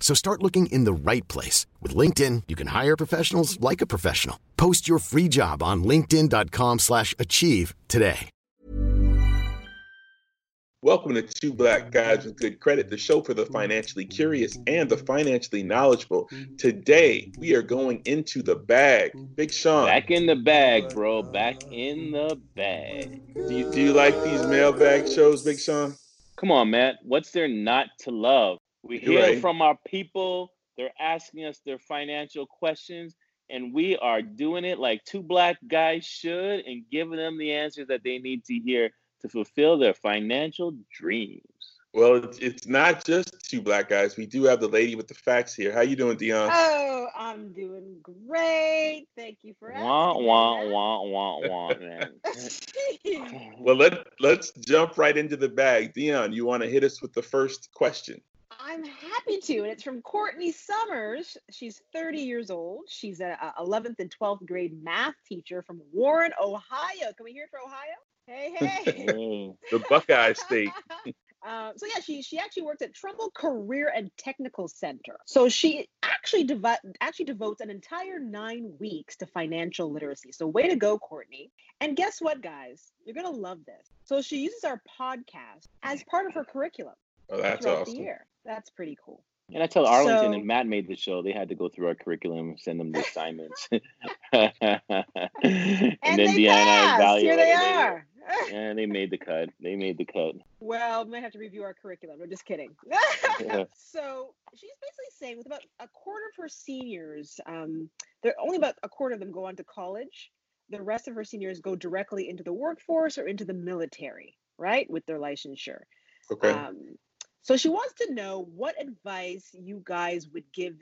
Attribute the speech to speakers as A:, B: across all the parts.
A: So start looking in the right place. With LinkedIn, you can hire professionals like a professional. Post your free job on linkedin.com slash achieve today.
B: Welcome to Two Black Guys with Good Credit, the show for the financially curious and the financially knowledgeable. Today, we are going into the bag. Big Sean.
C: Back in the bag, bro. Back in the bag.
B: Do you, do you like these mailbag shows, Big Sean?
C: Come on, Matt. What's there not to love? We hear
B: right.
C: from our people. They're asking us their financial questions, and we are doing it like two black guys should and giving them the answers that they need to hear to fulfill their financial dreams.
B: Well, it's, it's not just two black guys. We do have the lady with the facts here. How you doing, Dion?
D: Oh, I'm doing great. Thank you for
C: Wah,
D: asking.
C: wah,
D: Matt.
C: wah, wah, wah, man.
B: Well, let let's jump right into the bag. Dion, you want to hit us with the first question?
D: I'm happy to, and it's from Courtney Summers. She's 30 years old. She's a, a 11th and 12th grade math teacher from Warren, Ohio. Can we hear it for Ohio? Hey, hey.
C: Hey.
B: The Buckeye State.
D: Um, so yeah, she she actually works at Trumbull Career and Technical Center. So she actually devo- actually devotes an entire nine weeks to financial literacy. So way to go, Courtney! And guess what, guys? You're gonna love this. So she uses our podcast as part of her curriculum
B: Oh, that's awesome.
D: the year. That's pretty cool.
C: And I tell Arlington
D: So-
C: and Matt made the show. They had to go through our curriculum, send them the assignments, and,
D: And,
C: then
D: they
C: Deanna evaluated.
D: Here they
C: it.
D: are.
C: Yeah, they made the cut. They made the cut.
D: Well, we might have to review our curriculum. I'm just kidding. so she's basically saying with about a quarter of her seniors, um, there only about a quarter of them go on to college. The rest of her seniors go directly into the workforce or into the military, right, with their licensure.
B: Okay.
D: Um, so she wants to know what advice you guys would give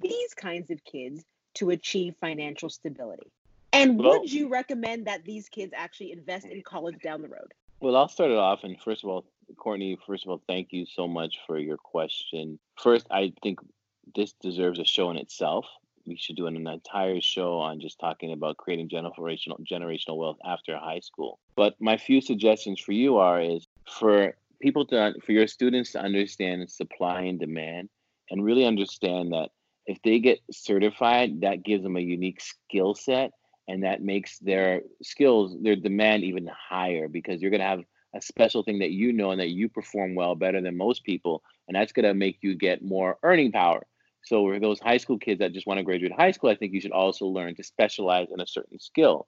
D: these kinds of kids to achieve financial stability. And
C: Well-
D: would you recommend that these kids actually invest in college down the road?
C: Well, I'll start it off. And first of all, Courtney, first of all, thank you so much for your question. First, I think this deserves a show in itself. We should do an entire show on just talking about creating generational generational wealth after high school. But my few suggestions for you are is for people to for your students to understand supply and demand and really understand that if they get certified, that gives them a unique skill set and that makes their skills, their demand even higher because you're going to have a special thing that you know and that you perform well better than most people. And that's going to make you get more earning power. So, for those high school kids that just want to graduate high school, I think you should also learn to specialize in a certain skill.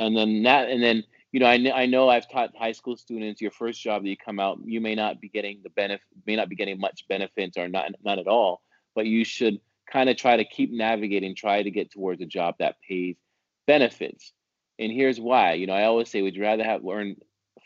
C: And then that, and then, you know, I, I know I've taught high school students your first job that you come out, you may not be getting the benefit, may not be getting much benefits or not, not at all, but you should kind of try to keep navigating, try to get towards a job that pays benefits. And here's why. You know, I always say, would you rather have earn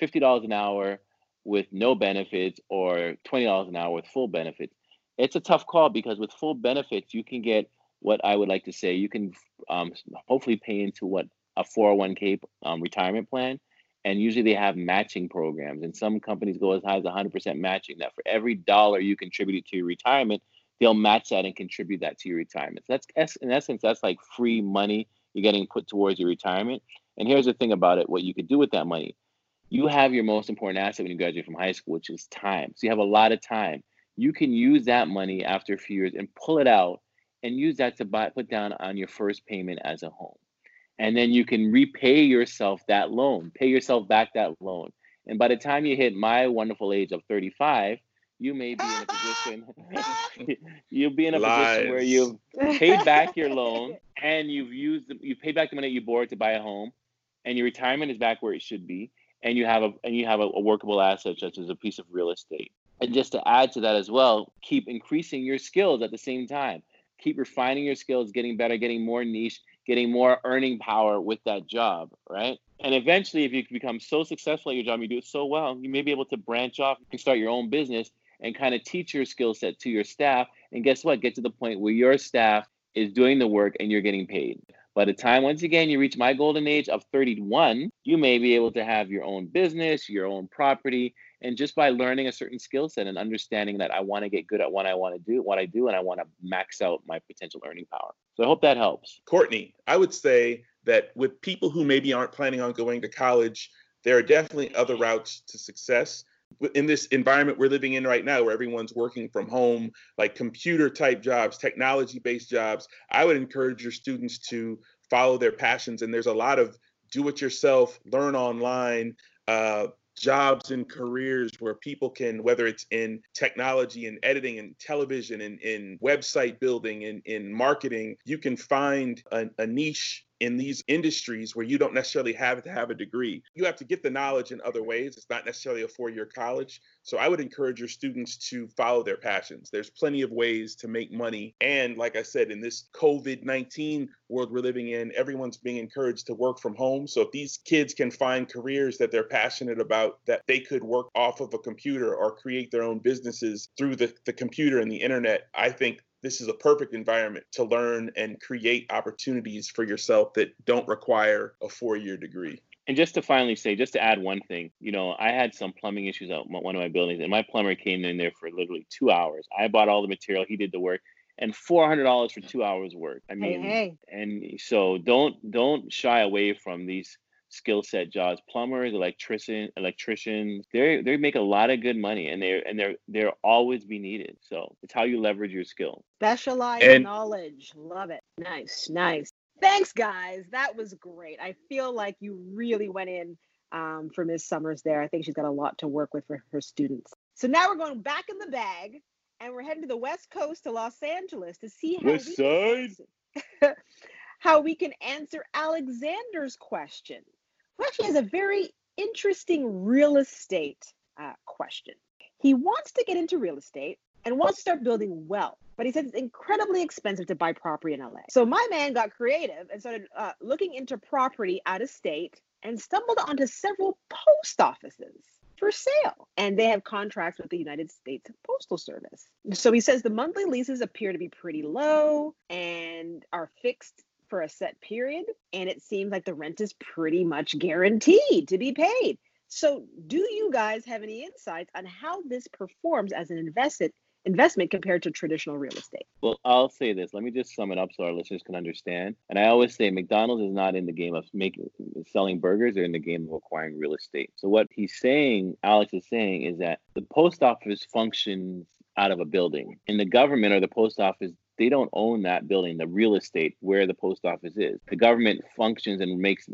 C: fifty dollars an hour with no benefits or twenty dollars an hour with full benefits? It's a tough call because with full benefits, you can get what I would like to say. You can um, hopefully pay into what a 401k um, retirement plan, and usually they have matching programs. And some companies go as high as 100% matching. That for every dollar you contribute to your retirement, they'll match that and contribute that to your retirement. So that's in essence, that's like free money you're getting put towards your retirement. And here's the thing about it: what you could do with that money. You have your most important asset when you graduate from high school, which is time. So you have a lot of time. you can use that money after a few years and pull it out and use that to buy put down on your first payment as a home. And then you can repay yourself that loan, pay yourself back that loan. And by the time you hit my wonderful age of 35, you may be in a position you'll be in a
B: Lies.
C: position where you've paid back your loan and you've used you've paid back the money you borrowed to buy a home and your retirement is back where it should be and you have a and you have a, a workable asset such as a piece of real estate and just to add to that as well keep increasing your skills at the same time keep refining your skills getting better getting more niche getting more earning power with that job right? And eventually if you become so successful at your job you do it so well you may be able to branch off and start your own business and kind of teach your skill set to your staff. And guess what? Get to the point where your staff is doing the work and you're getting paid. By the time once again you reach my golden age of 31 you may be able to have your own business your own property and just by learning a certain skill set and understanding that i want to get good at what i want to do what i do and i want to max out my potential earning power so i hope that helps
B: Courtney, I would say that with people who maybe aren't planning on going to college, there are definitely other routes to success. In this environment we're living in right now, where everyone's working from home, like computer type jobs, technology based jobs, I would encourage your students to follow their passions. And there's a lot of do it yourself, learn online, uh, jobs and careers where people can, whether it's in technology and editing and television and in website building and in marketing, you can find a, a niche in these industries where you don't necessarily have to have a degree. You have to get the knowledge in other ways. It's not necessarily a four year college. So I would encourage your students to follow their passions. There's plenty of ways to make money. And like I said, in this COVID 19 world we're living in, everyone's being encouraged to work from home. So if these kids can find careers that they're passionate about, that they could work off of a computer or create their own businesses through the, the computer and the internet, I think this is a perfect environment to learn and create opportunities for yourself that don't require a four year degree.
C: And just to finally say, just to add one thing, you know, I had some plumbing issues at one of my buildings, and my plumber came in there for literally two hours. I bought all the material, he did the work, and four hundred dollars for two hours work. I mean,
D: hey. hey.
C: and so don't don't shy away from these skill set jobs. Plumbers, electrician, electricians, they they make a lot of good money, and they're and they're they're always be needed. So it's how you leverage your skill.
D: Specialized
B: And-
D: knowledge. Love it. Nice, nice. Thanks, guys. That was great. I feel like you really went in um, for Miss Summers there. I think she's got a lot to work with for her students. So now we're going back in the bag and we're heading to the West Coast to Los Angeles to see how,
C: West
D: we,
C: Side.
D: Can answer, how we can answer Alexander's question, who actually has a very interesting real estate uh, question. He wants to get into real estate and wants to start building wealth, but he says it's incredibly expensive to buy property in LA. So my man got creative and started uh, looking into property out of state and stumbled onto several post offices for sale. And they have contracts with the United States Postal Service. So he says the monthly leases appear to be pretty low and are fixed for a set period. And it seems like the rent is pretty much guaranteed to be paid. So, do you guys have any insights on how this performs as an investment investment compared to traditional real estate?
C: Well, I'll say this. Let me just sum it up so our listeners can understand. And I always say McDonald's is not in the game of making selling burgers; they're in the game of acquiring real estate. So what he's saying, Alex is saying, is that the post office functions out of a building, and the government or the post office they don't own that building, the real estate where the post office is. The government functions and makes,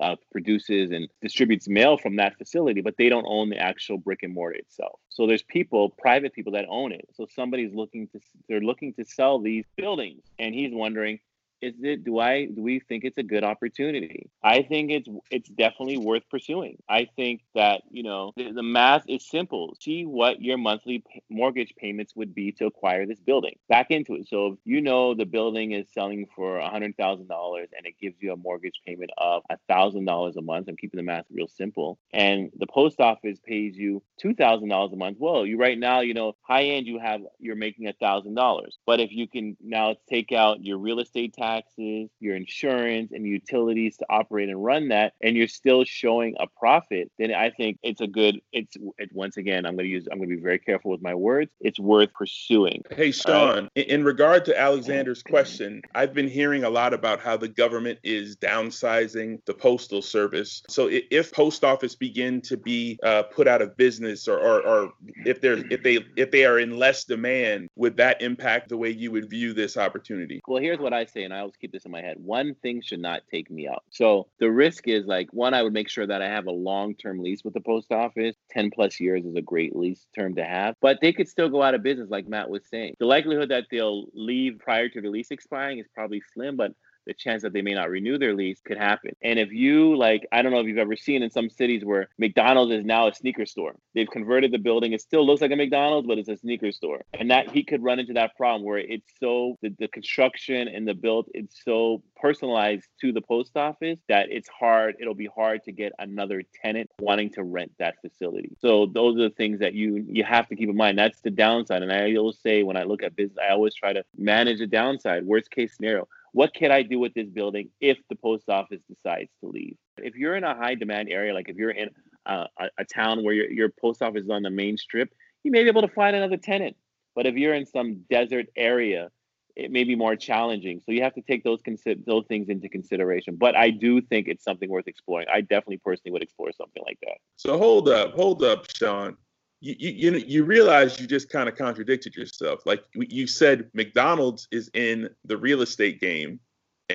C: uh, produces and distributes mail from that facility, but they don't own the actual brick and mortar itself. So there's people, private people that own it. So somebody's looking to, they're looking to sell these buildings, and he's wondering, is it do i do we think it's a good opportunity? I think it's it's definitely worth pursuing. I think that you know the, the math is simple. See what your monthly mortgage payments would be to acquire this building. Back into it. So if you know the building is selling for a hundred thousand dollars and it gives you a mortgage payment of a thousand dollars a month i'm keeping the math real simple and the post office pays you two thousand dollars a month well you right now you know high end you have you're making a thousand dollars. But if you can now take out your real estate tax taxes, your insurance, and utilities to operate and run that, and you're still showing a profit, then I think it's a good. It's it, once again, I'm going to use. I'm going to be very careful with my words. It's worth pursuing.
B: Hey, Sean, in, in regard to Alexander's question, I've been hearing a lot about how the government is downsizing the postal service. So if post office begin to be uh, put out of business, or, or, or if they're if they if they are in less demand, would that impact the way you would view this opportunity?
C: Well, here's what I say, and I always keep this in my head. One thing should not take me out. So the risk is like one, I would make sure that I have a long-term lease with the post office. Ten plus years is a great lease term to have, but they could still go out of business, like Matt was saying. The likelihood that they'll leave prior to the lease expiring is probably slim, but the chance that they may not renew their lease could happen. And if you like, I don't know if you've ever seen in some cities where McDonald's is now a sneaker store. They've converted the building. It still looks like a McDonald's, but it's a sneaker store. And that he could run into that problem where it's so the, the construction and the build, it's so personalized to the post office that it's hard, it'll be hard to get another tenant wanting to rent that facility. So those are the things that you you have to keep in mind. That's the downside. And I always say when I look at business, I always try to manage the downside. Worst case scenario what can I do with this building if the post office decides to leave? If you're in a high demand area, like if you're in uh, a, a town where your, your post office is on the main strip, you may be able to find another tenant. But if you're in some desert area, it may be more challenging. So you have to take those consi- those things into consideration. But I do think it's something worth exploring. I definitely personally would explore something like that.
B: So hold up, hold up, Sean. You you you, know, you realize you just kind of contradicted yourself. Like you said, McDonald's is in the real estate game,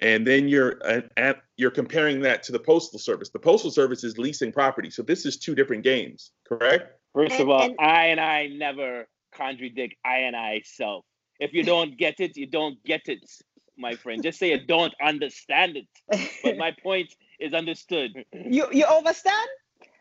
B: and then you're uh, at, you're comparing that to the postal service. The postal service is leasing property, so this is two different games, correct?
C: First of all, I and I never contradict I and I self. If you don't get it, you don't get it, my friend. Just say you don't understand it. But my point is understood.
D: you you overstand?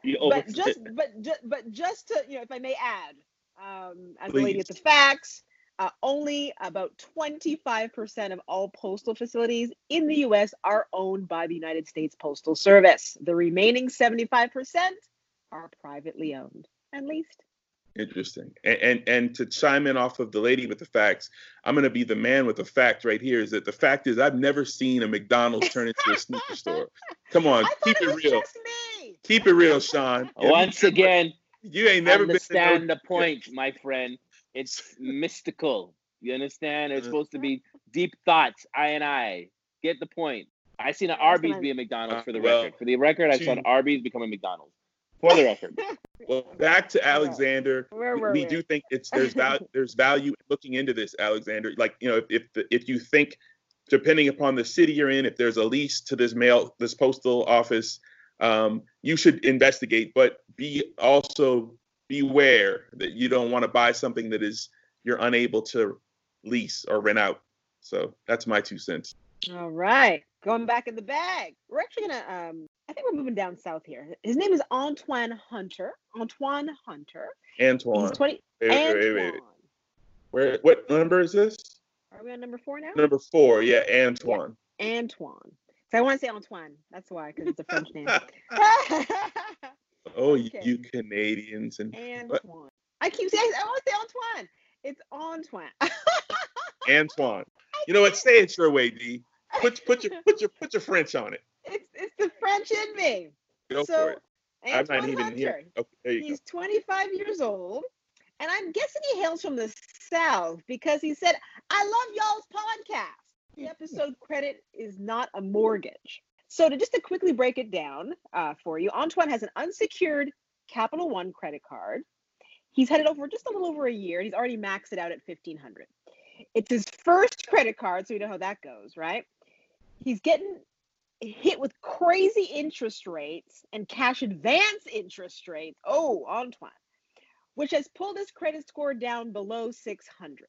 C: You
D: but just but just but just to you know if i may add um as a lady at the facts uh, only about 25% of all postal facilities in the us are owned by the united states postal service the remaining 75% are privately owned and leased
B: Interesting. And, and and to chime in off of the lady with the facts, I'm gonna be the man with the fact right here. Is that the fact is I've never seen a McDonald's turn into a sneaker store. Come on, keep
D: it
B: it real.
D: Just me
B: Keep it real, Sean.
C: Once again,
B: you ain't never been
C: understand
B: to
C: the point, my friend. It's mystical. You understand? It's supposed to be deep thoughts. I and I get the point. I seen an
D: I was
C: Arby's be a McDonald's for the
B: Uh, well,
C: record. For the record, I saw an
B: to-
C: Arby's become a McDonald's. For the record.
B: Well, back to Alexander.
D: Where
B: we-
D: were
B: we
D: we?
B: do think it's there's value there's value looking into this, Alexander. Like you know, if if, the, if you think, depending upon the city you're in, if there's a lease to this mail this postal office, um, you should investigate. But be also beware that you don't want to buy something that is you're unable to lease or rent out. So that's my two cents.
D: all right going back in the bag we're actually gonna um i think we're moving down south here his name is antoine hunter antoine hunter
B: Antoine,
D: he's 20
B: wait, wait, wait, wait.
D: Antoine.
B: where what number is this?
D: Are we on number four now?
B: Number four, yeah, Antoine.
D: Antoine. So I want to say Antoine. That's why, because it's a French name.
B: Oh,
D: Okay.
B: you Canadians and
D: Antoine. I keep saying I want to say Antoine. It's Antoine.
B: Antoine. You know what? Say it your way, D. Put put your put your put your French on it.
D: it's it's the French in me.
B: Go
D: so
B: for it. I'm
D: Antoine
B: not even
D: Hunter.
B: here. Okay, there you
D: He's 25 years old, and I'm guessing he hails from the South because he said, "I love y'all's podcast." The episode credit is not a mortgage. So to just to quickly break it down uh, for you, Antoine has an unsecured Capital One credit card. He's had it over just a little over a year, and he's already maxed it out at 1500. It's his first credit card, so you know how that goes, right? He's getting hit with crazy interest rates and cash advance interest rates. Oh, Antoine, which has pulled his credit score down below 600.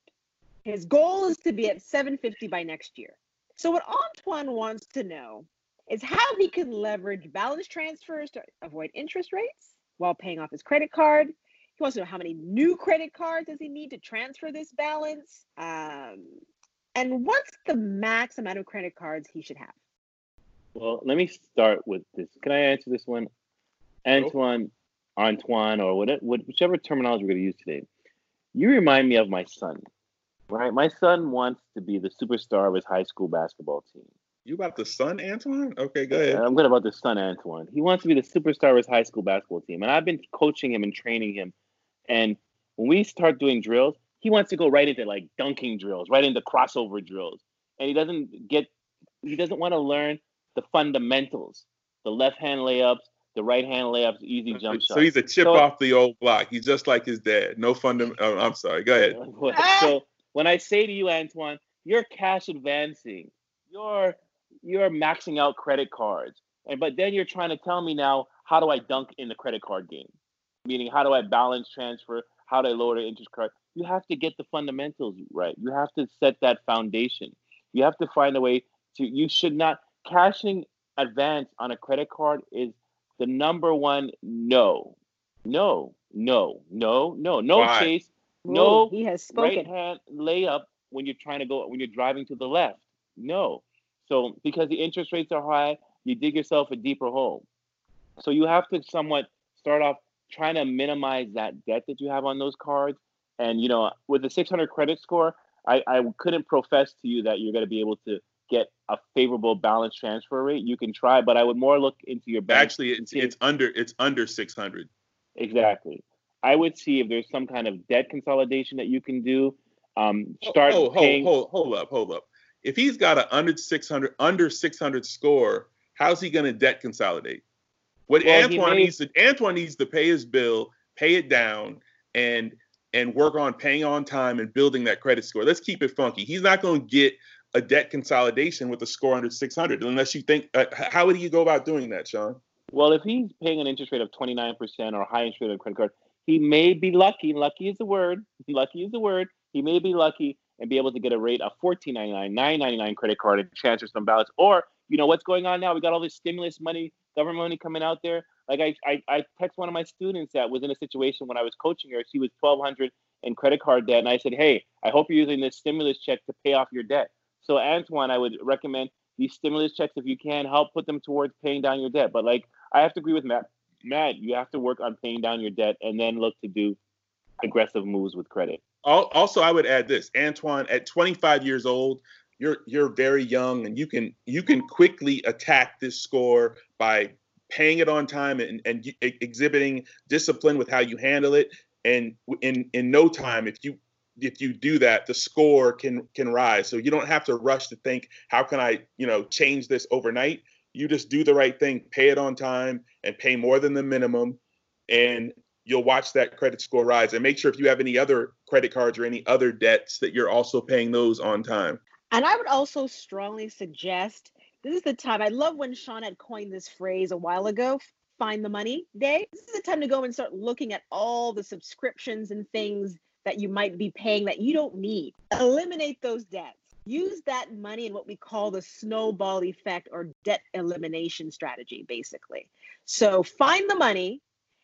D: His goal is to be at 750 by next year. So, what Antoine wants to know is how he can leverage balance transfers to avoid interest rates while paying off his credit card. He wants to know how many new credit cards does he need to transfer this balance, um, and what's the max amount of credit cards he should have.
C: Well, let me start with this. Can I answer this one? Antoine, Antoine, or what, what, whichever terminology we're going to use today. You remind me of my son, Right. My son wants to be the superstar of his high school basketball team.
B: You about the son, Antoine? Okay, go ahead.
C: I'm good about the son, Antoine. He wants to be the superstar of his high school basketball team. And I've been coaching him and training him. And when we start doing drills, he wants to go right into like dunking drills, right into crossover drills. And he doesn't get, he doesn't want to learn the fundamentals, the left hand layups, the right hand layups, easy jump shots.
B: So he's a chip so, off the old block. He's just like his dad. No fundamental. Oh, uh, I'm sorry. Go ahead.
C: so when I say to you, Antoine, you're cash advancing. You're you're maxing out credit cards. And but then you're trying to tell me now how do I dunk in the credit card game? Meaning how do I balance transfer? How do I lower the interest card? You have to get the fundamentals right. You have to set that foundation. You have to find a way to you should not cashing advance on a credit card is the number one no. No, no, no, no, no Why? chase, no
D: he has spoken.
C: right hand layup when you're trying to go when you're driving to the left. No. So because the interest rates are high, you dig yourself a deeper hole. So you have to somewhat start off trying to minimize that debt that you have on those cards. And you know, with a 600 credit score, I, I couldn't profess to you that you're going to be able to get a favorable balance transfer rate. You can try, but I would more look into your bank.
B: Actually, it's it's under it's under 600.
C: Exactly. I would see if there's some kind of debt consolidation that you can do. Um, start
B: oh,
C: paying.
B: Hold, hold, hold up, hold up if he's got an under 600 under 600 score, how's he going to debt consolidate? What well, Antoine needs to Antoine needs to pay his bill, pay it down, and and work on paying on time and building that credit score. Let's keep it funky. He's not going to get a debt consolidation with a score under 600 unless you think. Uh, how would you go about doing that, Sean?
C: Well, if he's paying an interest rate of 29% or a high interest rate on a credit card, he may be lucky. Lucky is the word. Lucky is the word. He may be lucky and be able to get a rate of $14.99, $9.99 credit card and transfer some balance. Or, you know, what's going on now? We got all this stimulus money, government money coming out there. Like I, I, I text one of my students that was in a situation when I was coaching her. She was 1200 in credit card debt. And I said, hey, I hope you're using this stimulus check to pay off your debt. So Antoine, I would recommend these stimulus checks, if you can, help put them towards paying down your debt. But like, I have to agree with Matt. Matt, you have to work on paying down your debt and then look to do aggressive moves with credit.
B: Also i would add this. Antoine at 25 years old you're you're very young and you can you can quickly attack this score by paying it on time and, and exhibiting discipline with how you handle it. And in in no time if you if you do that the score can can rise. So you don't have to rush to think how can i you know change this overnight you just do the right thing pay it on time and pay more than the minimum and you'll watch that credit score rise and make sure if you have any other credit cards or any other debts that you're also paying those on time.
D: And I would also strongly suggest this is the time. I love when Sean had coined this phrase a while ago find the money day. This is the time to go and start looking at all the subscriptions and things that you might be paying that you don't need. Eliminate those debts. Use that money in what we call the snowball effect or debt elimination strategy, basically. So find the money,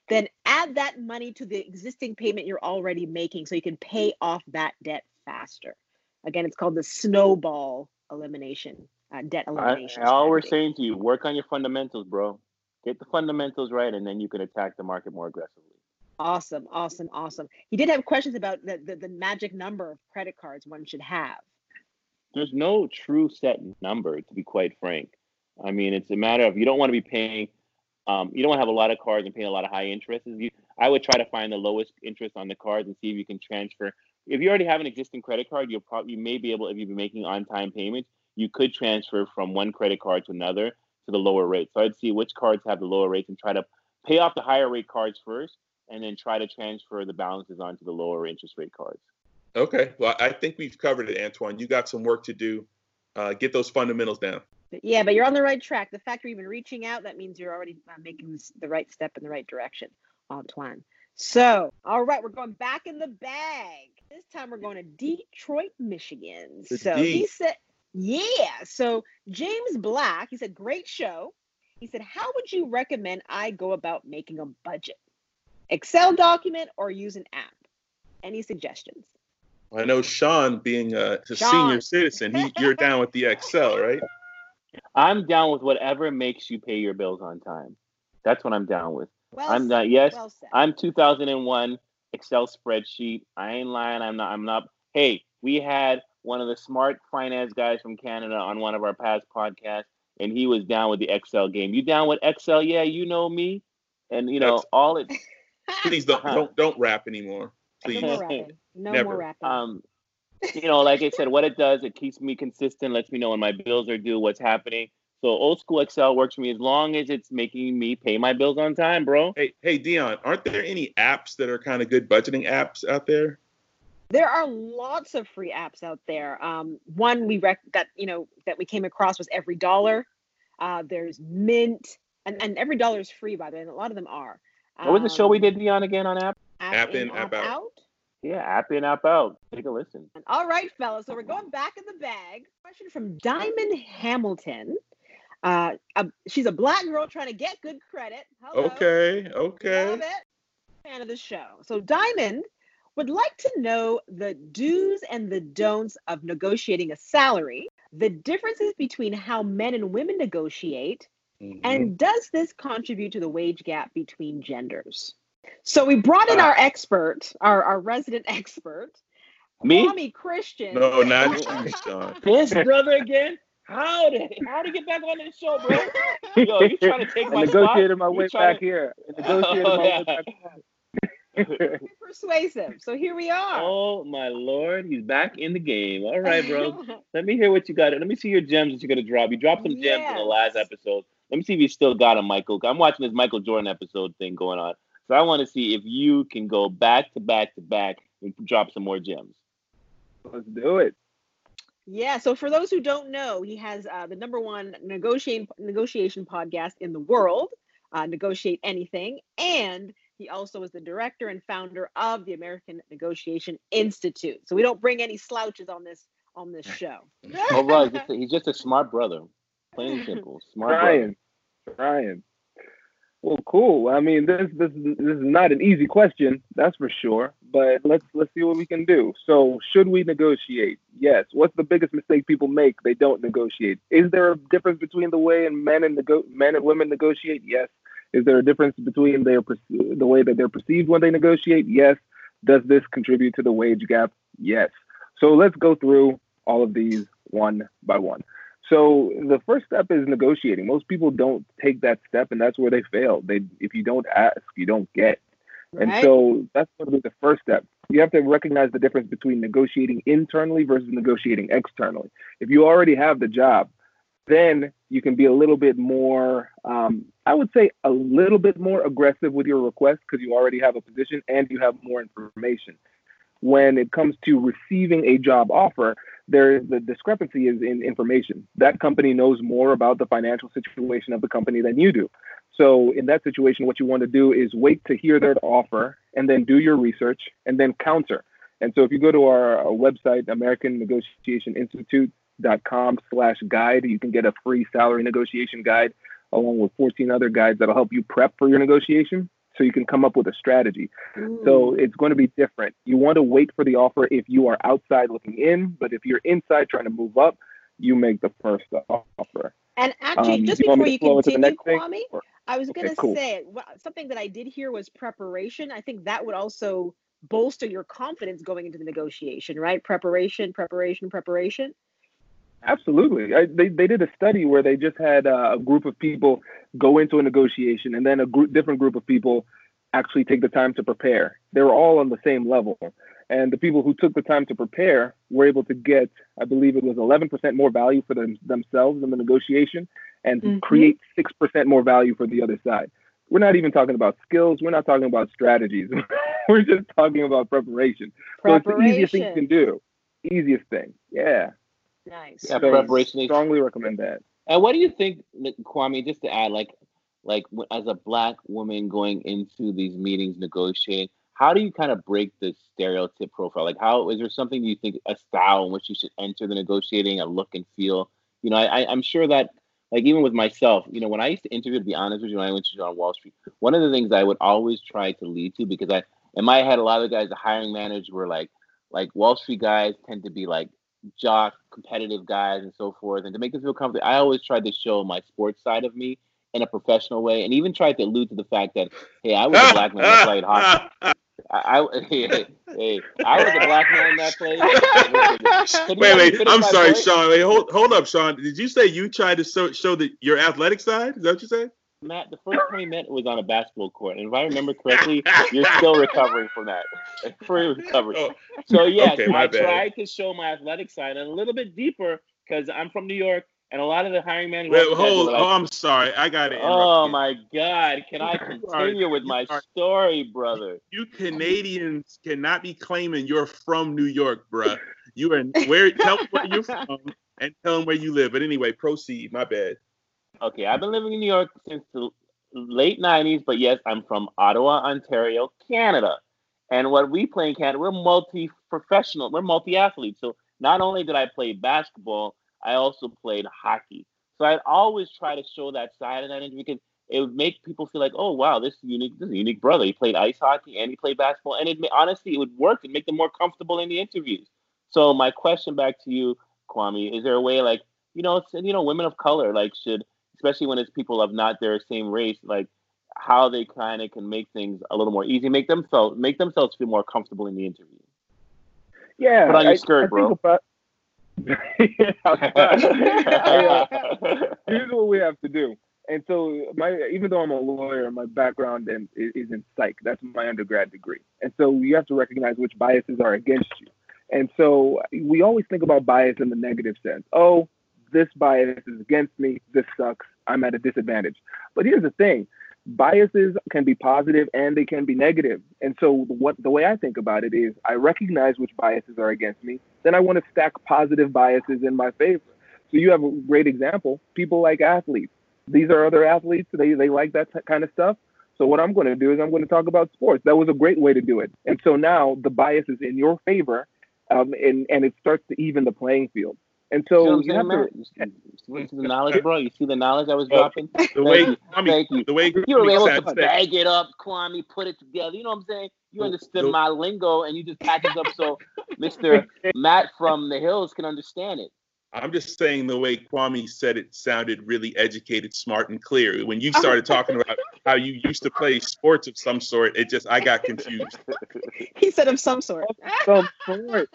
D: then add that money to the existing payment you're already making so you can pay off that debt faster. Again, it's called the snowball elimination, uh, debt elimination.
C: I, all we're saying to you, work on your fundamentals, bro. Get the fundamentals right, and then you can attack the market more aggressively.
D: Awesome, awesome, awesome. He did have questions about the, the, the magic number of credit cards one should have.
C: There's no true set number, to be quite frank. I mean, it's a matter of you don't want to be paying um, you don't want to have a lot of cards and paying a lot of high interest. You, I would try to find the lowest interest on the cards and see if you can transfer. If you already have an existing credit card, you'll probably you may be able if you've been making on-time payments, you could transfer from one credit card to another to the lower rate. So I'd see which cards have the lower rates and try to pay off the higher rate cards first, and then try to transfer the balances onto the lower interest rate cards.
B: Okay, well I think we've covered it, Antoine. You got some work to do. Uh, get those fundamentals down.
D: Yeah, but you're on the right track. The fact you're even reaching out, that means you're already uh, making the right step in the right direction, Antoine. So, all right, we're going back in the bag. This time we're going to Detroit, Michigan. The so D. he said, yeah. So James Black, he said, great show. He said, how would you recommend I go about making a budget? Excel document or use an app? Any suggestions?
B: I know Sean, being a, a senior citizen, he, you're down with the Excel, right?
C: I'm down with whatever makes you pay your bills on time. That's what I'm down with.
D: Well
C: I'm not. Yes, well I'm 2001 Excel spreadsheet. I ain't lying. I'm not. I'm not. Hey, we had one of the smart finance guys from Canada on one of our past podcasts, and he was down with the Excel game. You down with Excel? Yeah, you know me. And you know,
B: That's-
C: all it
B: Please don't
C: Uh-huh.
B: don't don't rap anymore. Please.
D: More rapping. No
B: Never.
D: more rapping.
C: um you know, like I said, what it does, it keeps me consistent, lets me know when my bills are due, what's happening. So old school Excel works for me as long as it's making me pay my bills on time, bro.
B: Hey, hey, Dion, aren't there any apps that are kind of good budgeting apps out there?
D: there are lots of free apps out there. Um, one we rec- that you know that we came across was Every Dollar. Uh, there's Mint, and, and Every Dollar is free by the way, and a lot of them are.
C: What was the show we
D: Um,
C: did Dion again on app?
B: App in, app out.
C: Yeah, app in, app out. Take a listen.
D: All right, fellas. So we're going back in the bag. Question from Diamond Hamilton. Uh, uh, she's a black girl trying to get good credit. Hello.
B: Okay, okay.
D: Love it. Fan of the show. So Diamond would like to know the do's and the don'ts of negotiating a salary, the differences between how men and women negotiate,
B: Mhm.
D: and does this contribute to the wage gap between genders? So we brought in
B: Ah.
D: our expert, our, our resident expert,
C: Me?
D: Kwame Christian.
B: no, not you, Sean.
C: His brother again? How did how to get back on this show, bro? Yo, you trying to take
E: I
C: my
E: negotiated
C: spot?
E: my way back
C: to-
E: here. Negotiated
C: Oh,
E: my way back home.
D: Very persuasive. So here we are.
C: Oh my lord, he's back in the game. All right, bro. Let me hear what you got. Let me see your gems that you're gonna drop. You dropped some gems in the last episode. Let me see if you still got them, Michael. I'm watching this Michael Jordan episode thing going on. So I want to see if you can go back to back to back and drop some more gems.
E: Let's do it.
D: Yeah. So for those who don't know, he has uh, the number one negotiating negotiation podcast in the world, uh, Negotiate Anything, and he also is the director and founder of the American Negotiation Institute. So we don't bring any slouches on this on this show.
C: Oh, bro, he's just a, he's just a smart brother. Plain and simple. Smart brother.
E: Trying. Well, cool. I mean, this this this is not an easy question, that's for sure. But let's let's see what we can do. So, should we negotiate? Yes. What's the biggest mistake people make? They don't negotiate. Is there a difference between the way and men and nego- men and women negotiate? Yes. Is there a difference between their the way that they're perceived when they negotiate? Yes. Does this contribute to the wage gap? Yes. So let's go through all of these one by one. So the first step is negotiating. Most people don't take that step, and that's where they fail. They, if you don't ask, you don't get. And so that's going to be the first step. You have to recognize the difference between negotiating internally versus negotiating externally. If you already have the job, then you can be a little bit more, um, I would say, a little bit more aggressive with your request because you already have a position and you have more information. When it comes to receiving a job offer, there the discrepancy is in information. That company knows more about the financial situation of the company than you do. So in that situation, what you want to do is wait to hear their offer and then do your research and then counter. And so if you go to our, our website, American Negotiation Institute.com slash guide, you can get a free salary negotiation guide along with 14 other guides that'll help you prep for your negotiation so you can come up with a strategy. So it's going to be different. You want to wait for the offer if you are outside looking in, but if you're inside trying to move up, you make the first offer.
D: And actually,
E: Um,
D: just before you continue, Kwame, I was
E: Okay,
D: going to
E: cool.
D: say something that I did hear was preparation. I think that would also bolster your confidence going into the negotiation, right? Preparation, preparation, preparation.
E: Absolutely. I, they, they did a study where they just had uh, a group of people go into a negotiation and then a group, different group of people actually take the time to prepare. They were all on the same level. And the people who took the time to prepare were able to get, I believe it was 11% more value for them, themselves in the negotiation and
D: Mhm.
E: create 6% more value for the other side. We're not even talking about skills. We're not talking about strategies. we're just talking about preparation. So it's the easiest thing you can do. Easiest thing. Yeah.
D: Nice.
C: Yeah,
E: So
C: preparation is-
E: Strongly recommend that.
C: And what do you think, Nick- Kwame? Just to add, like, like as a black woman going into these meetings negotiating, how do you kind of break the stereotype profile? Like, how is there something you think a style in which you should enter the negotiating, a look and feel? You know, I, I- I'm sure that, like, even with myself, you know, when I used to interview, to be honest with you, when I went to on Wall Street, one of the things I would always try to lead to because I, in my head, a lot of the guys, the hiring managers were like, like Wall Street guys tend to be like jock, competitive guys, and so forth. And to make them feel comfortable, I always tried to show my sports side of me in a professional way, and even tried to allude to the fact that, hey, I was a black man that played hockey. I, I hey, hey, I was a black man in that place.
B: wait, wait. I'm sorry? Sean. Wait, hold, hold up, Sean. Did you say you tried to show, show the, your athletic side? Is that what you said?
C: Matt, the first time we met was on a basketball court. And if I remember correctly, you're still recovering from that. Free recovery. Oh, so, yeah, okay, I bad. tried to show my athletic side a little bit deeper because I'm from New York and a lot of the hiring managers.
B: Wait, hold. Like, oh, I'm sorry. I got it.
C: Oh you. my God! Can I continue with my story, brother?
B: You Canadians cannot be claiming you're from New York, bruh. You are where? tell where you're from and tell them where you live. But anyway, proceed. My bad.
C: Okay, I've been living in New York since the late '90s, but yes, I'm from Ottawa, Ontario, Canada. And what we play in Canada, we're multi-professional. We're multi-athletes. So not only did I play basketball I also played hockey. So I'd always try to show that side of that interview because it would make people feel like, oh wow, this is unique. This is a unique brother. He played ice hockey and he played basketball, and it honestly it would work and make them more comfortable in the interviews. So my question back to you, Kwame, is there a way like you know, you know, women of color like should, especially when it's people of not their same race, like how they kind of can make things a little more easy, make themselves make themselves feel more comfortable in the interview.
E: Yeah,
C: put on your skirt, I, I bro. About,
E: here's what we have to do. And so, my even though I'm a lawyer, my background is in psych. That's my undergrad degree. And so, you have to recognize which biases are against you. And so, we always think about bias in the negative sense. Oh, this bias is against me. This sucks. I'm at a disadvantage. But here's the thing biases can be positive and they can be negative. And so what the way I think about it is I recognize which biases are against me, then I want to stack positive biases in my favor. So you have a great example, people like athletes. These are other athletes, they they like that t- kind of stuff. So what I'm going to do is I'm going to talk about sports. That was a great way to do it. And so now the bias is in your favor um, and, and it starts to even the playing field. And so you, know you have
C: to the knowledge, bro. You see the knowledge I was dropping.
B: The way, you. Kwame, Thank you. The way
C: you were able to bag it up, Kwame, put it together. You know what I'm saying? You understood my lingo, and you just packaged up so Mr. Matt from the Hills can understand it.
B: I'm just saying the way Kwame said it sounded really educated, smart, and clear. When you started talking about how you used to play sports of some sort, it just I got confused.
D: he said of some sort.
E: Some sort.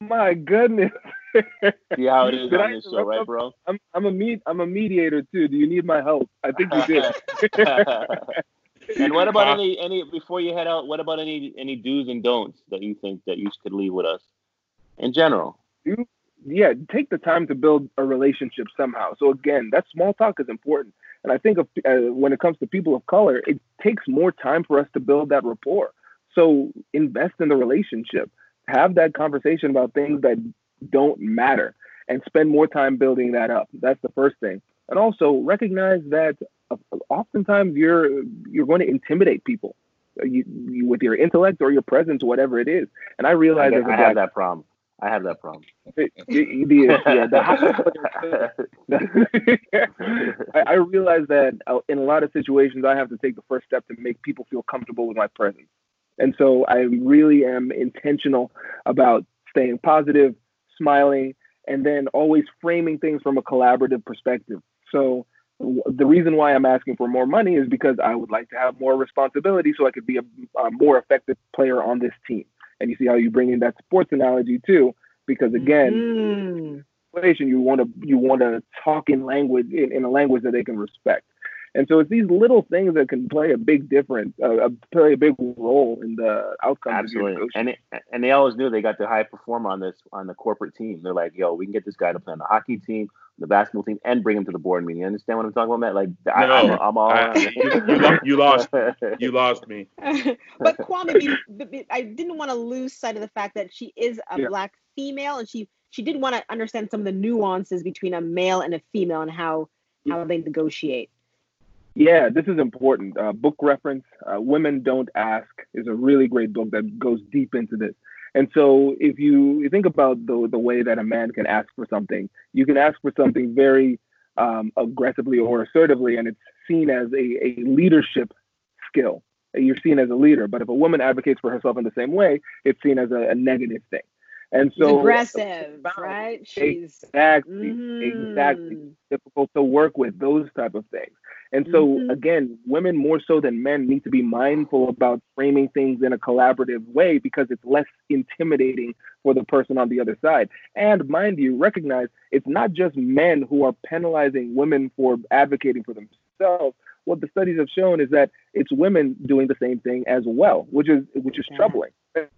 E: My goodness.
C: See how it is did on I, this show, right, bro?
E: I'm I'm a med- I'm a mediator too. Do you need my help? I think you did.
C: and what about any any before you head out? What about any any do's and don'ts that you think that you could leave with us in general?
E: You, yeah, take the time to build a relationship somehow. So again, that small talk is important. And I think of, uh, when it comes to people of color, it takes more time for us to build that rapport. So invest in the relationship. Have that conversation about things that don't matter and spend more time building that up. That's the first thing. And also recognize that oftentimes you're you're going to intimidate people uh, you, you, with your intellect or your presence, whatever it is. And I realize
C: I, I have that problem. I have that problem. the,
E: I, I realize that uh, in a lot of situations, I have to take the first step to make people feel comfortable with my presence. And so I really am intentional about staying positive, smiling, and then always framing things from a collaborative perspective. So the reason why I'm asking for more money is because I would like to have more responsibility so I could be a, a more effective player on this team. And you see how you bring in that sports analogy too, because again, mm. you want to you want to talk in language in, in a language that they can respect. And so it's these little things that can play a big difference, uh, play a big role in the outcome.
C: Absolutely. and it, and they always knew they got the high performer on this on the corporate team. They're like, yo, we can get this guy to play on the hockey team, the basketball team, and bring him to the board meeting. You understand what I'm talking about, Matt? Like, no, I, am I'm all. I,
B: you, you, lost. You lost me.
D: but Kwame, I didn't want to lose sight of the fact that she is a yeah. black female, and she she did want to understand some of the nuances between a male and a female and how how they negotiate.
E: Yeah, this is important. Uh, book reference, uh, Women Don't Ask, is a really great book that goes deep into this. And so, if you, think about the, the way that a man can ask for something, you can ask for something very um, aggressively or assertively, and it's seen as a, a leadership skill. You're seen as a leader. But if a woman advocates for herself in the same way, it's seen as a, a negative thing. And so
D: aggressive, right? She's
E: exactly exactly
D: Mhm.
E: difficult to work with those type of things and so
D: Mhm.
E: again women more so than men need to be mindful about framing things in a collaborative way because it's less intimidating for the person on the other side and mind you recognize it's not just men who are penalizing women for advocating for themselves what the studies have shown is that it's women doing the same thing as well which is which is
D: Yeah.
E: troubling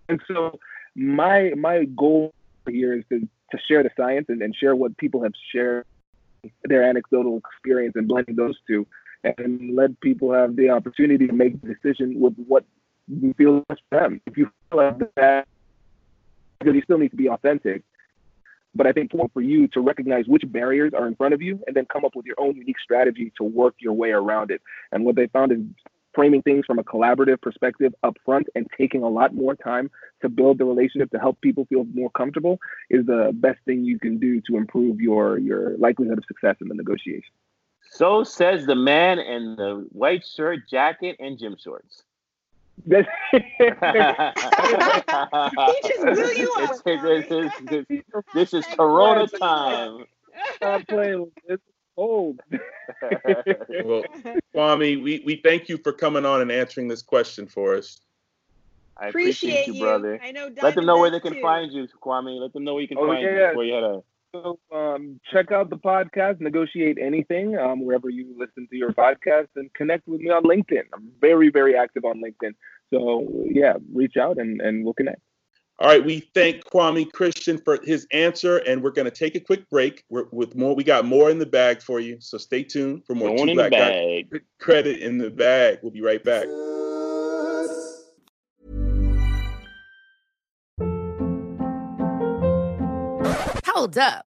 E: and so my my goal here is to to share the science and, and share what people have shared their anecdotal experience and blending those two and let people have the opportunity to make the decision with what you feel for them. If you feel like that, because you still need to be authentic. But I think for, for you to recognize which barriers are in front of you and then come up with your own unique strategy to work your way around it. And what they found is framing things from a collaborative perspective up front and taking a lot more time to build the relationship to help people feel more comfortable is the best thing you can do to improve your your likelihood of success in the negotiation.
C: So says the man in the white shirt, jacket, and gym shorts.
D: He just blew you up,
C: This, this,
D: Corey.
C: this, this, this is Corona time.
E: Stop playing. It's cold.
B: Well, Kwame, we, we thank you for coming on and answering this question for us.
C: I appreciate, you, brother.
D: I know.
C: Let them know where they can
D: does
C: find you, Kwame. Let them know where you can
E: Oh,
C: find you
E: yeah.
C: before you had a.
E: So um, check out the podcast, Negotiate Anything, um, wherever you listen to your podcast, and connect with me on LinkedIn. I'm very, very active on LinkedIn. So yeah, reach out and, and we'll connect.
B: All right, we thank Kwame Christian for his answer, and we're going to take a quick break. We're, with more, we got more in the bag for you, so stay tuned for more.
C: Going
B: Two
C: in the
B: Black Guys
C: bag.
B: credit in the bag. We'll be right back.
F: Hold up.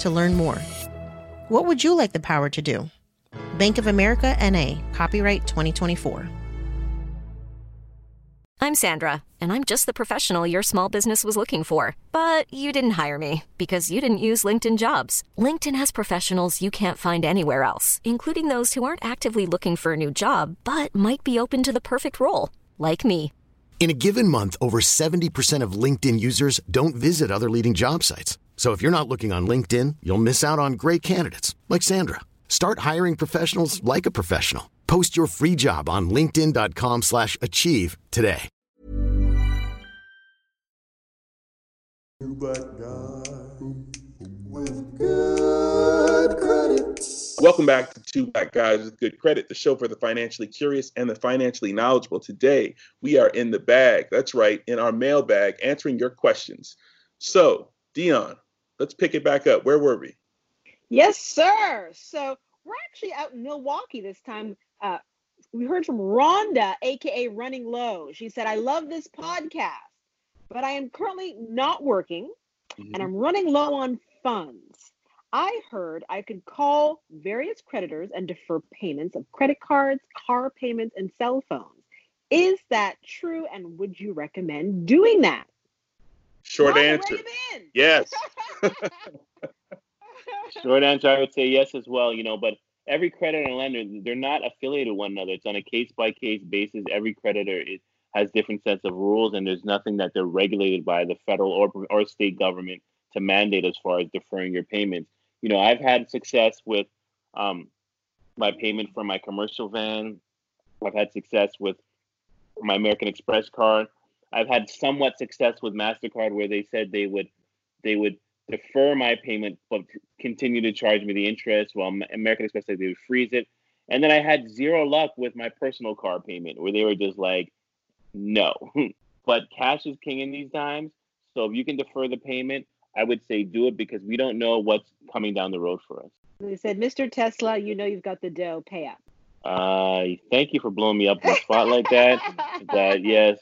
G: to learn more. What would you like the power to do? Bank of America NA, copyright 2024.
H: I'm Sandra, and I'm just the professional your small business was looking for. But you didn't hire me because you didn't use LinkedIn jobs. LinkedIn has professionals you can't find anywhere else, including those who aren't actively looking for a new job but might be open to the perfect role, like me.
A: In a given month, over 70% of LinkedIn users don't visit other leading job sites. So if you're not looking on LinkedIn, you'll miss out on great candidates like Sandra. Start hiring professionals like a professional. Post your free job on linkedin.com/achieve slash achieve today.
B: Welcome back to Two Black Guys with Good Credit, the show for the financially curious and the financially knowledgeable. Today, we are in the bag. That's right, in our mailbag, answering your questions. So, Dion, let's pick it back up. Where were we?
D: Yes, sir. So we're actually out in Milwaukee this time. Uh, we heard from Rhonda, aka Running Low. She said, I love this podcast, but I am currently not working and I'm running low on funds. I heard I could call various creditors and defer payments of credit cards, car payments, and cell phones. Is that true? And would you recommend doing that?
B: Short
D: Rhonda,
B: answer.
D: you been?
B: Yes.
C: Short answer, I would say yes as well. You know, but every creditor and lender, they're not affiliated with one another. It's on a case by case basis. Every creditor is, has different sets of rules, and there's nothing that they're regulated by the federal or or state government to mandate as far as deferring your payments. You know, I've had success with um, my payment for my commercial van. I've had success with my American Express card. I've had somewhat success with Mastercard, where they said they would they would defer my payment but continue to charge me the interest. Well, American Express said they would freeze it. And then I had zero luck with my personal car payment where they were just like, no. but cash is king in these times. So if you can defer the payment, I would say do it because we don't know what's coming down the road for us.
D: They said, Mr. Tesla, you know you've got the dough, pay up.
C: Uh, thank you for blowing me up in a spot like that. that yes,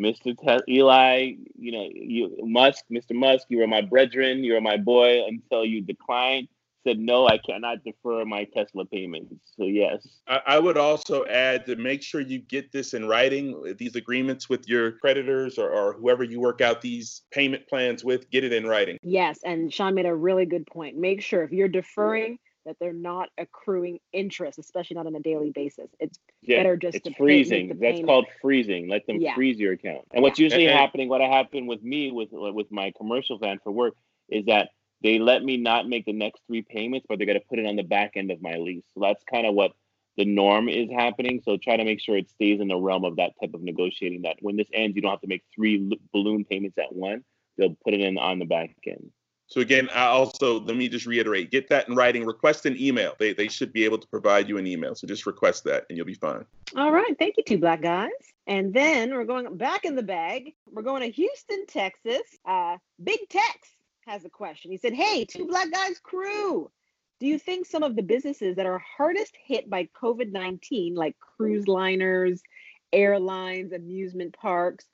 C: Mr. Te- Eli, you know, you Musk, Mr. Musk, you are my brethren, you are my boy until you decline said no i cannot defer my tesla payments so yes
B: I, I, would also add to make sure you get this in writing these agreements with your creditors or, or whoever you work out these payment plans with get it in writing
D: yes and sean made a really good point make sure if you're deferring that they're not accruing interest, especially not on a daily mm-hmm. basis. It's yeah, better just
C: it's
D: to
C: freezing. Pay, That's called freezing. Let them yeah. freeze your account. And what's usually happening, what happened with me with with my commercial van for work, is that they let me not make the next three payments, but they're going to put it on the back end of my lease. So that's kind of what the norm is happening. So try to make sure it stays in the realm of that type of negotiating. That when this ends, you don't have to make three balloon payments at one. They'll put it in on the back end.
B: So again, I also let me just reiterate: get that in writing. Request an email. They they should be able to provide you an email. So just request that, and you'll be fine.
D: All right, thank you, two black guys. And then we're going back in the bag. We're going to Houston, Texas. Uh, Big Tex has a question. He said, Hey, two black guys crew. Do you think some of the businesses that are hardest hit by COVID 19, like cruise liners, airlines, amusement parks,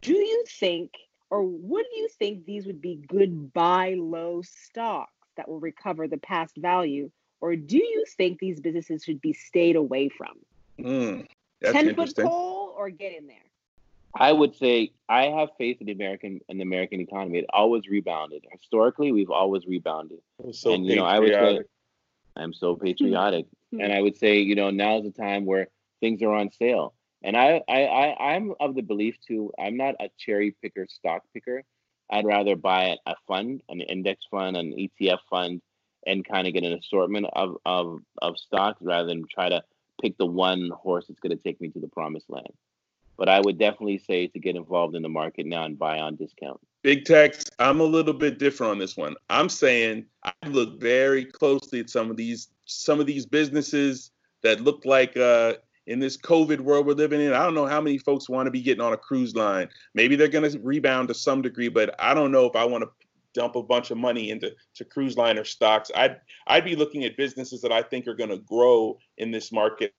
D: do you think, or would you think these would be good buy low stocks that will recover the past value? Or do you think these businesses should be stayed away from?
B: Mm,
D: 10 foot pole or get in there?
C: I would say I have faith in the American in the American economy. It always rebounded. Historically, we've always rebounded.
B: So and you know, I would say
C: I'm so patriotic. and I would say, you know, now's the time where things are on sale. And I, I, I I'm of the belief too, I'm not a cherry picker, stock picker. I'd rather buy a fund, an index fund, an ETF fund, and kind of get an assortment of, of, of stocks rather than try to pick the one horse that's going to take me to the promised land. But I would definitely say to get involved in the market now and buy on discount.
B: Big Tex, I'm a little bit different on this one. I'm saying I look very closely at some of these some of these businesses that look like uh, in this COVID world we're living in. I don't know how many folks want to be getting on a cruise line. Maybe they're going to rebound to some degree, but I don't know if I want to dump a bunch of money into to cruise liner stocks. I'd I'd be looking at businesses that I think are going to grow in this market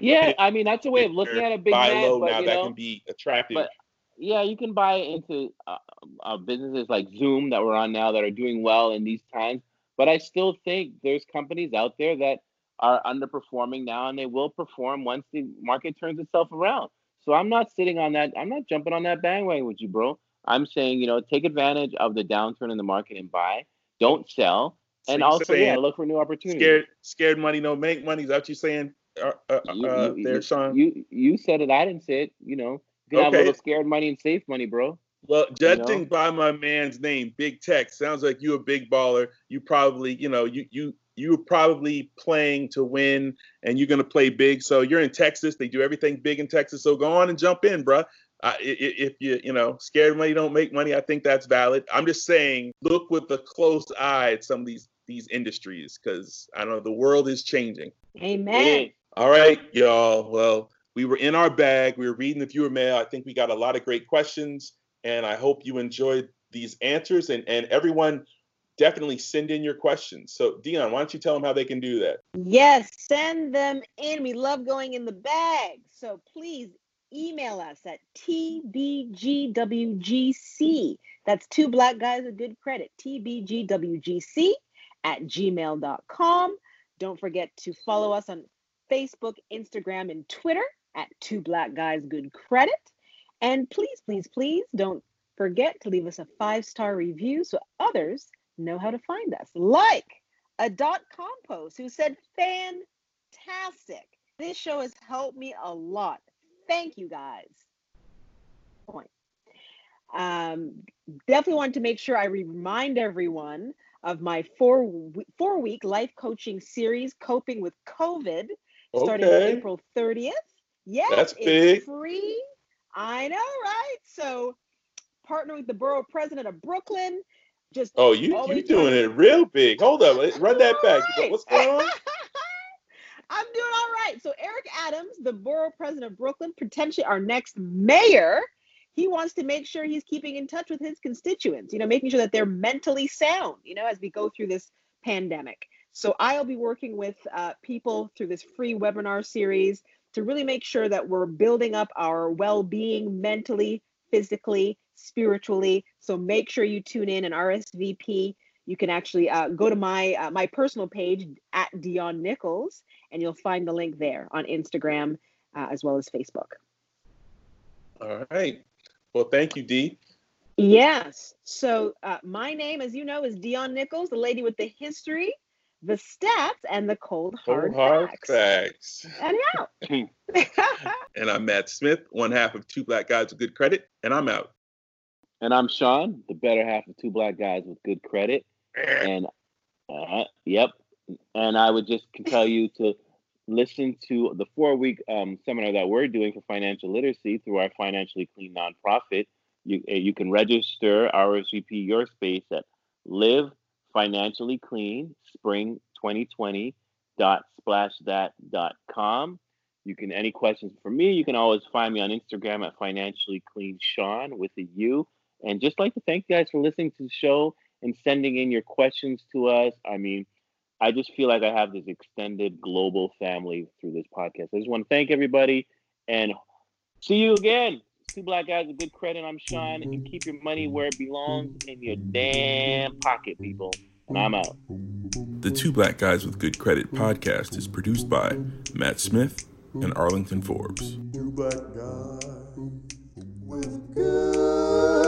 C: yeah, I mean that's a way of looking at it. big buy man, low but,
B: now
C: that
B: know, can be attractive.
C: But yeah, you can buy into uh, uh, businesses like Zoom that we're on now that are doing well in these times. But I still think there's companies out there that are underperforming now, and they will perform once the market turns itself around. So I'm not sitting on that. I'm not jumping on that bandwagon with you, bro. I'm saying, you know, take advantage of the downturn in the market and buy. Don't sell. And so also, yeah, look for new opportunities.
B: Scared, scared money don't make money. Is that what you're saying? uh, uh, you, uh, there, Sean?
C: You you said it. I didn't say it. You know, you okay. have a little scared money and safe money, bro.
B: Well, judging you know? by my man's name, Big Tex, sounds like you a big baller. You probably, you know, you you you're probably playing to win, and you're gonna play big. So you're in Texas. They do everything big in Texas. So go on and jump in, bro. Uh, if you you know scared money don't make money, I think that's valid. I'm just saying, look with a close eye at some of these these industries because I don't know the world is changing.
D: Amen.
B: All right, y'all. Well, we were in our bag. We were reading the viewer mail. I think we got a lot of great questions, and I hope you enjoyed these answers. And and everyone, definitely send in your questions. So Dion, why don't you tell them how they can do that?
D: Yes, send them in. We love going in the bag. So please email us at tbgwgc. That's two black guys with good credit. tbgwgc at gmail.com. Don't forget to follow us on Facebook, Instagram, and Twitter at Two Black Guys Good Credit. And please, please, please don't forget to leave us a five star review so others know how to find us. Like a dot compost who said, fantastic. This show has helped me a lot. Thank you guys. Point. Um, definitely want to make sure I remind everyone of my four four week life coaching series, Coping with COVID starting. April 30th. Yes,
B: that's
D: big. free. I know, right? So partnering with the borough president of Brooklyn. Just
B: oh, you you doing it real big. Hold up, run that back. Right. What's going on?
D: I'm doing all right. So Eric Adams, the borough president of Brooklyn, potentially our next mayor, he wants to make sure he's keeping in touch with his constituents. You know, making sure that they're mentally sound. You know, as we go through this pandemic. So I'll be working with uh, people through this free webinar series to really make sure that we're building up our well-being mentally, physically, spiritually. So make sure you tune in and RSVP. You can actually uh, go to my uh, my personal page at Dion Nichols, and you'll find the link there on Instagram uh, as well as Facebook.
B: All right. Well, thank you, Dee.
D: Yes. So uh, my name, as you know, is Dion Nichols, the lady with the history, the stats, and the cold hard,
B: cold hard
D: facts.
B: facts.
D: And
B: out. and I'm Matt Smith, one half of Two Black Guys with Good Credit, and I'm out.
C: And I'm Sean, the better half of Two Black Guys with Good Credit. and uh, yep. And I would just tell you to listen to the four week um, seminar that we're doing for financial literacy through our financially clean nonprofit. You, uh, you can register RSVP your space at live financially clean spring 2020 dot com. You can any questions for me, you can always find me on Instagram at financially clean Sean with a U. And just like to thank you guys for listening to the show and sending in your questions to us. I mean, I just feel like I have this extended global family through this podcast. I just want to thank everybody and see you again. Two black guys with good credit. I'm Sean, and keep your money where it belongs in your damn pocket, people. And I'm out.
I: The Two Black Guys with Good Credit podcast is produced by Matt Smith and Arlington Forbes. Two black guys with good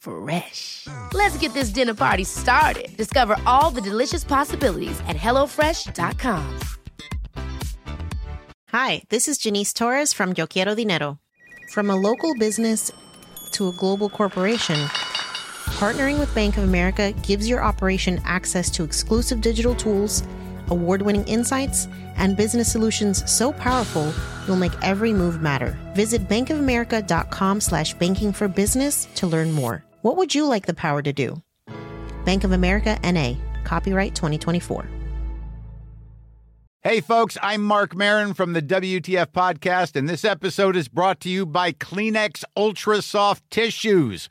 F: Fresh. Let's get this dinner party started. Discover all the delicious possibilities at hellofresh.com.
G: Hi, this is Janice Torres from Yo Quiero Dinero. From a local business to a global corporation, partnering with Bank of America gives your operation access to exclusive digital tools, award winning insights, and business solutions so powerful you'll make every move matter. Visit bankofamerica.com slash banking for business to learn more. What would you like the power to do? Bank of America NA, copyright 2024.
J: Hey, folks, I'm Marc Maron from the WTF Podcast, and this episode is brought to you by Kleenex Ultra Soft Tissues